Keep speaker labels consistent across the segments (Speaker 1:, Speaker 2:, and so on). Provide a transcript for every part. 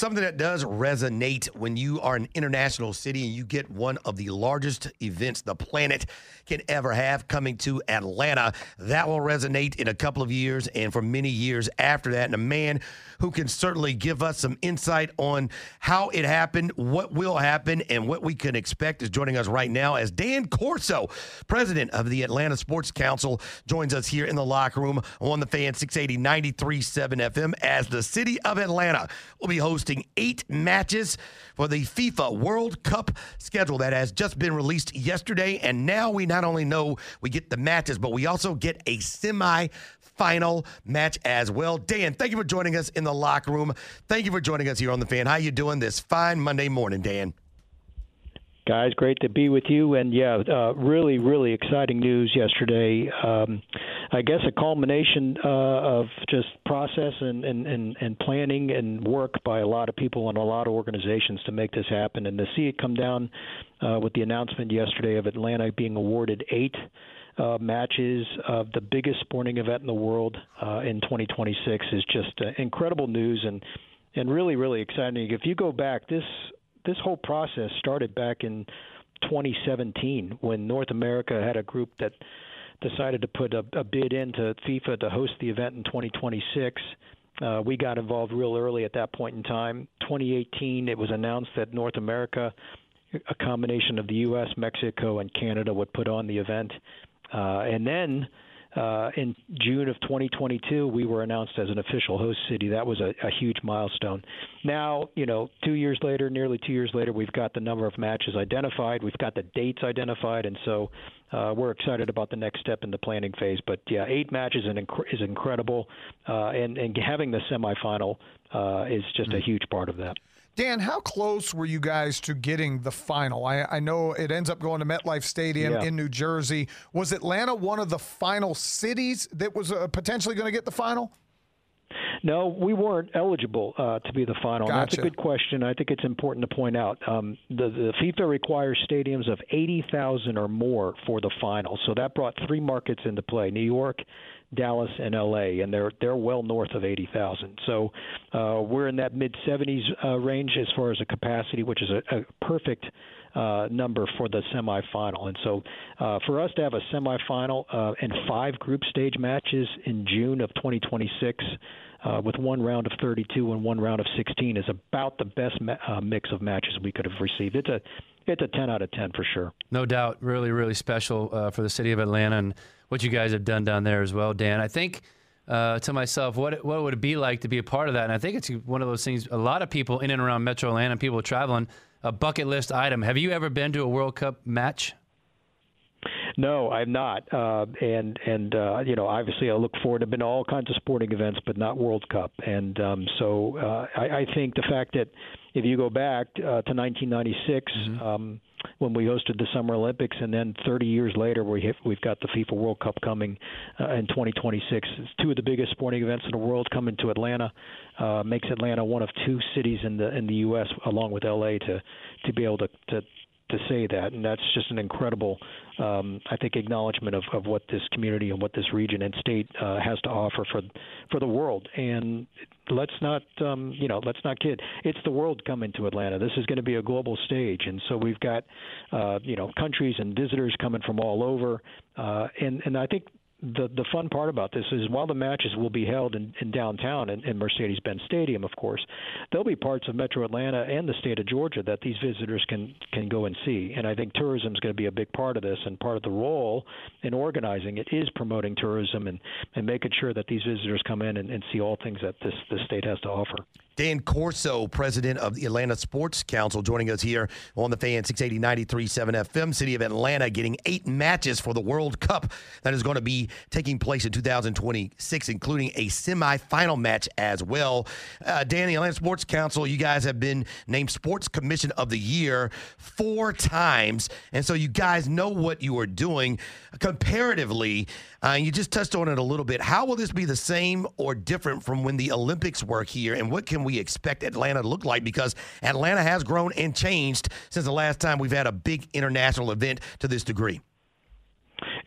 Speaker 1: Something that does resonate when you are an international city and you get one of the largest events the planet can ever have coming to Atlanta. That will resonate in a couple of years and for many years after that. And a man who can certainly give us some insight on how it happened, what will happen, and what we can expect is joining us right now as Dan Corso, president of the Atlanta Sports Council, joins us here in the locker room on the fan 680 93.7 FM as the city of Atlanta will be hosting eight matches for the FIFA World Cup schedule that has just been released yesterday. And now we not only know we get the matches, but we also get a semi final match as well. Dan, thank you for joining us in the locker room. Thank you for joining us here on the fan. How you doing this fine Monday morning, Dan?
Speaker 2: Guys, great to be with you. And yeah, uh, really, really exciting news yesterday. Um, I guess a culmination uh, of just process and, and, and, and planning and work by a lot of people and a lot of organizations to make this happen. And to see it come down uh, with the announcement yesterday of Atlanta being awarded eight uh, matches of the biggest sporting event in the world uh, in 2026 is just uh, incredible news and and really really exciting. If you go back, this this whole process started back in 2017 when North America had a group that decided to put a, a bid into FIFA to host the event in 2026. Uh, we got involved real early at that point in time. 2018, it was announced that North America, a combination of the U.S., Mexico, and Canada, would put on the event. Uh, and then uh, in June of 2022, we were announced as an official host city. That was a, a huge milestone. Now, you know, two years later, nearly two years later, we've got the number of matches identified, we've got the dates identified, and so uh, we're excited about the next step in the planning phase. But yeah, eight matches is incredible, uh, and and having the semifinal uh, is just mm-hmm. a huge part of that.
Speaker 3: Dan, how close were you guys to getting the final? I, I know it ends up going to MetLife Stadium yeah. in New Jersey. Was Atlanta one of the final cities that was uh, potentially going to get the final?
Speaker 2: No, we weren't eligible uh, to be the final.
Speaker 3: Gotcha.
Speaker 2: That's a good question. I think it's important to point out. Um, the, the FIFA requires stadiums of 80,000 or more for the final. So that brought three markets into play New York, Dallas and LA, and they're they're well north of 80,000. So uh, we're in that mid 70s uh, range as far as a capacity, which is a, a perfect uh, number for the semifinal. And so uh, for us to have a semifinal uh, and five group stage matches in June of 2026. Uh, with one round of 32 and one round of 16 is about the best ma- uh, mix of matches we could have received. It's a it's a 10 out of 10 for sure.
Speaker 4: No doubt, really really special uh, for the city of Atlanta and what you guys have done down there as well, Dan. I think uh, to myself, what what would it be like to be a part of that? And I think it's one of those things. A lot of people in and around Metro Atlanta, people traveling, a bucket list item. Have you ever been to a World Cup match?
Speaker 2: No, I'm not. Uh, and and uh, you know, obviously, I look forward. I've been to all kinds of sporting events, but not World Cup. And um, so uh, I, I think the fact that if you go back uh, to 1996. Mm-hmm. Um, when we hosted the Summer Olympics, and then 30 years later, we have, we've got the FIFA World Cup coming uh, in 2026. It's two of the biggest sporting events in the world coming to Atlanta. Uh, makes Atlanta one of two cities in the in the U.S. along with L.A. to to be able to to to say that, and that's just an incredible, um, I think, acknowledgement of, of what this community and what this region and state uh, has to offer for for the world. And let's not, um, you know, let's not kid. It's the world coming to Atlanta. This is going to be a global stage, and so we've got, uh, you know, countries and visitors coming from all over. Uh, and and I think the the fun part about this is while the matches will be held in, in downtown in, in Mercedes-Benz Stadium, of course, there'll be parts of Metro Atlanta and the state of Georgia that these visitors can can go and see. And I think tourism is going to be a big part of this, and part of the role in organizing it is promoting tourism and and making sure that these visitors come in and, and see all things that this this state has to offer.
Speaker 1: Dan Corso, president of the Atlanta Sports Council, joining us here on the fan 680 93.7 FM. City of Atlanta getting eight matches for the World Cup that is going to be taking place in 2026, including a semifinal match as well. Uh, Dan, the Atlanta Sports Council, you guys have been named Sports Commission of the Year four times. And so you guys know what you are doing. Comparatively, uh, you just touched on it a little bit. How will this be the same or different from when the Olympics were here? And what can we expect Atlanta to look like? Because Atlanta has grown and changed since the last time we've had a big international event to this degree.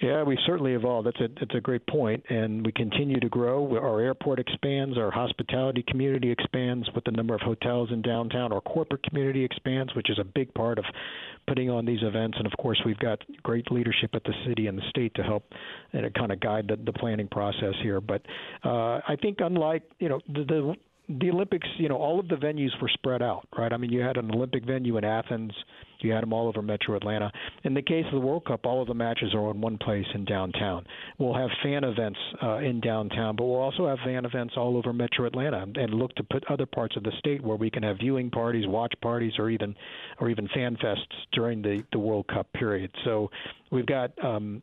Speaker 2: Yeah, we've certainly evolved. That's a that's a great point, and we continue to grow. Our airport expands, our hospitality community expands with the number of hotels in downtown. Our corporate community expands, which is a big part of putting on these events. And of course, we've got great leadership at the city and the state to help and kind of guide the, the planning process here. But uh, I think, unlike you know the, the the Olympics, you know, all of the venues were spread out, right? I mean, you had an Olympic venue in Athens, you had them all over Metro Atlanta. In the case of the World Cup, all of the matches are in one place in downtown. We'll have fan events uh, in downtown, but we'll also have fan events all over Metro Atlanta, and look to put other parts of the state where we can have viewing parties, watch parties, or even or even fan fests during the the World Cup period. So we've got. Um,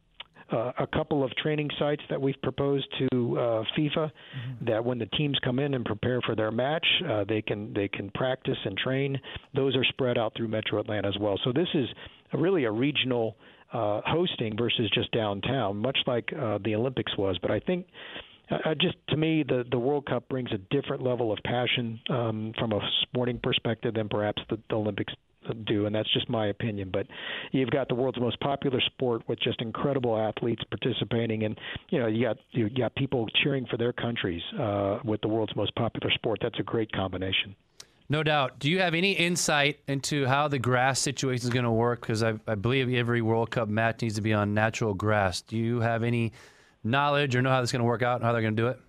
Speaker 2: uh, a couple of training sites that we've proposed to uh, FIFA mm-hmm. that when the teams come in and prepare for their match, uh, they can they can practice and train. Those are spread out through Metro Atlanta as well. So this is really a regional uh, hosting versus just downtown, much like uh, the Olympics was. But I think. Uh, just to me, the the World Cup brings a different level of passion um, from a sporting perspective than perhaps the, the Olympics do, and that's just my opinion. But you've got the world's most popular sport with just incredible athletes participating, and you know you got you got people cheering for their countries uh, with the world's most popular sport. That's a great combination.
Speaker 4: No doubt. Do you have any insight into how the grass situation is going to work? Because I, I believe every World Cup match needs to be on natural grass. Do you have any knowledge or know how this is going to work out and how they're going to do it?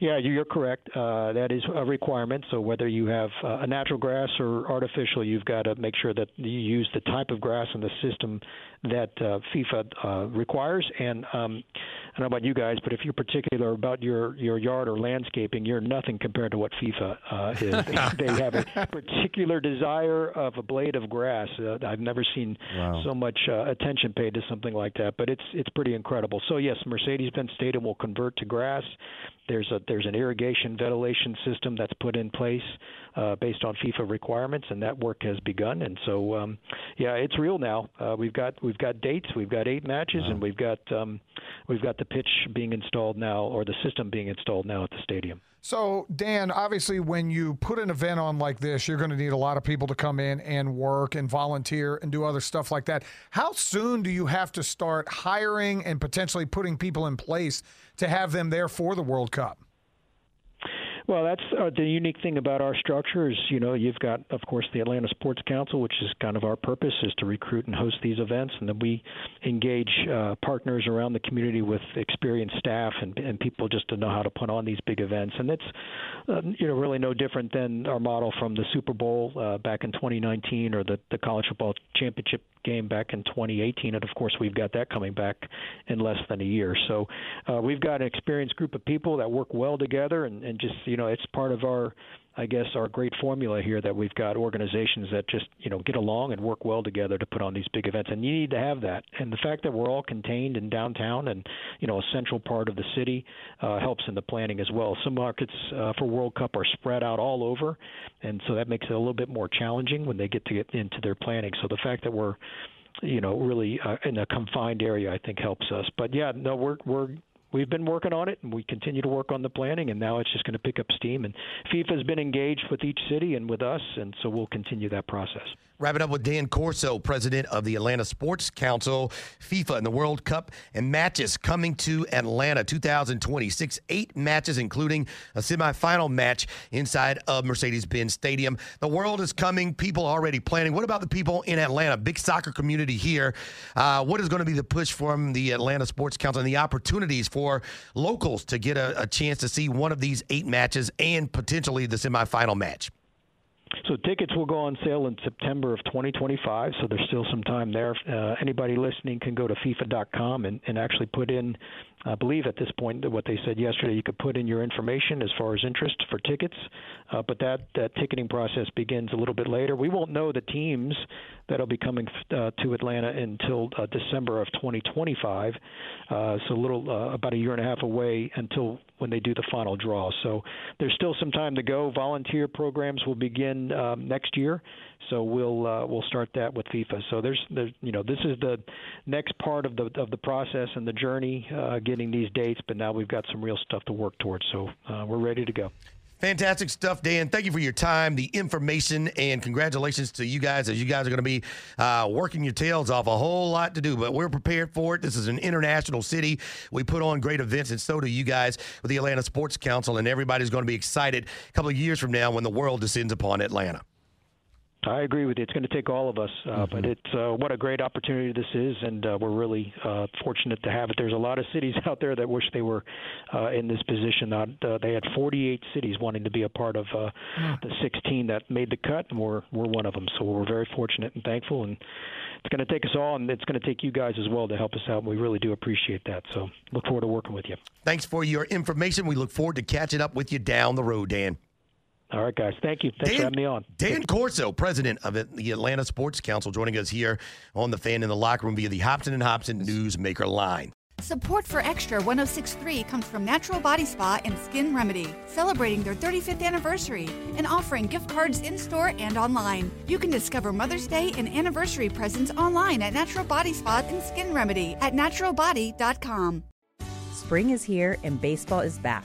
Speaker 2: Yeah, you're correct. Uh, that is a requirement. So whether you have uh, a natural grass or artificial, you've got to make sure that you use the type of grass and the system that uh, FIFA uh, requires. And um, I don't know about you guys, but if you're particular about your your yard or landscaping, you're nothing compared to what FIFA uh, is. they have a particular desire of a blade of grass. Uh, I've never seen wow. so much uh, attention paid to something like that. But it's it's pretty incredible. So yes, Mercedes-Benz Stadium will convert to grass. There's a there's an irrigation ventilation system that's put in place uh, based on FIFA requirements, and that work has begun. And so, um, yeah, it's real now. Uh, we've got we've got dates, we've got eight matches, wow. and we've got um, we've got the pitch being installed now, or the system being installed now at the stadium.
Speaker 3: So, Dan, obviously, when you put an event on like this, you're going to need a lot of people to come in and work and volunteer and do other stuff like that. How soon do you have to start hiring and potentially putting people in place to have them there for the World Cup?
Speaker 2: Well, that's uh, the unique thing about our structure is, you know, you've got, of course, the Atlanta Sports Council, which is kind of our purpose is to recruit and host these events, and then we engage uh, partners around the community with experienced staff and, and people just to know how to put on these big events, and it's, uh, you know, really no different than our model from the Super Bowl uh, back in 2019 or the the college football championship game back in 2018, and of course we've got that coming back in less than a year. So uh, we've got an experienced group of people that work well together, and, and just you know it's part of our I guess our great formula here that we've got organizations that just you know get along and work well together to put on these big events, and you need to have that. And the fact that we're all contained in downtown and you know a central part of the city uh, helps in the planning as well. Some markets uh, for World Cup are spread out all over, and so that makes it a little bit more challenging when they get to get into their planning. So the fact that we're you know really uh, in a confined area, I think helps us. But yeah, no, we're we're we've been working on it and we continue to work on the planning and now it's just going to pick up steam and FIFA has been engaged with each city and with us and so we'll continue that process.
Speaker 1: Wrap it up with Dan Corso, president of the Atlanta Sports Council, FIFA and the World Cup and matches coming to Atlanta 2026. Eight matches, including a semifinal match inside of Mercedes Benz Stadium. The world is coming. People already planning. What about the people in Atlanta? Big soccer community here. Uh, what is going to be the push from the Atlanta Sports Council and the opportunities for locals to get a, a chance to see one of these eight matches and potentially the semifinal match?
Speaker 2: So tickets will go on sale in September of 2025. So there's still some time there. Uh, anybody listening can go to FIFA.com and, and actually put in I believe at this point that what they said yesterday, you could put in your information as far as interest for tickets, uh, but that that ticketing process begins a little bit later. We won't know the teams that'll be coming uh, to Atlanta until uh, December of 2025, uh, so a little uh, about a year and a half away until when they do the final draw. So there's still some time to go. Volunteer programs will begin um, next year, so we'll uh, we'll start that with FIFA. So there's there's you know this is the next part of the of the process and the journey getting these dates, but now we've got some real stuff to work towards. So uh, we're ready to go.
Speaker 1: Fantastic stuff, Dan. Thank you for your time, the information, and congratulations to you guys as you guys are going to be uh, working your tails off. A whole lot to do, but we're prepared for it. This is an international city. We put on great events, and so do you guys with the Atlanta Sports Council, and everybody's going to be excited a couple of years from now when the world descends upon Atlanta.
Speaker 2: I agree with you. It's going to take all of us, uh, mm-hmm. but it's uh, what a great opportunity this is, and uh, we're really uh, fortunate to have it. There's a lot of cities out there that wish they were uh, in this position. Uh, they had 48 cities wanting to be a part of uh, mm. the 16 that made the cut, and we're we're one of them. So we're very fortunate and thankful, and it's going to take us all, and it's going to take you guys as well to help us out. And we really do appreciate that. So look forward to working with you.
Speaker 1: Thanks for your information. We look forward to catching up with you down the road, Dan.
Speaker 2: All right, guys. Thank you. Thanks Dan, for having me on.
Speaker 1: Dan Corso, president of the Atlanta Sports Council, joining us here on the fan in the locker room via the Hobson and Hobson Newsmaker line.
Speaker 5: Support for Extra 1063 comes from Natural Body Spa and Skin Remedy, celebrating their 35th anniversary and offering gift cards in store and online. You can discover Mother's Day and anniversary presents online at Natural Body Spa and Skin Remedy at naturalbody.com.
Speaker 6: Spring is here and baseball is back.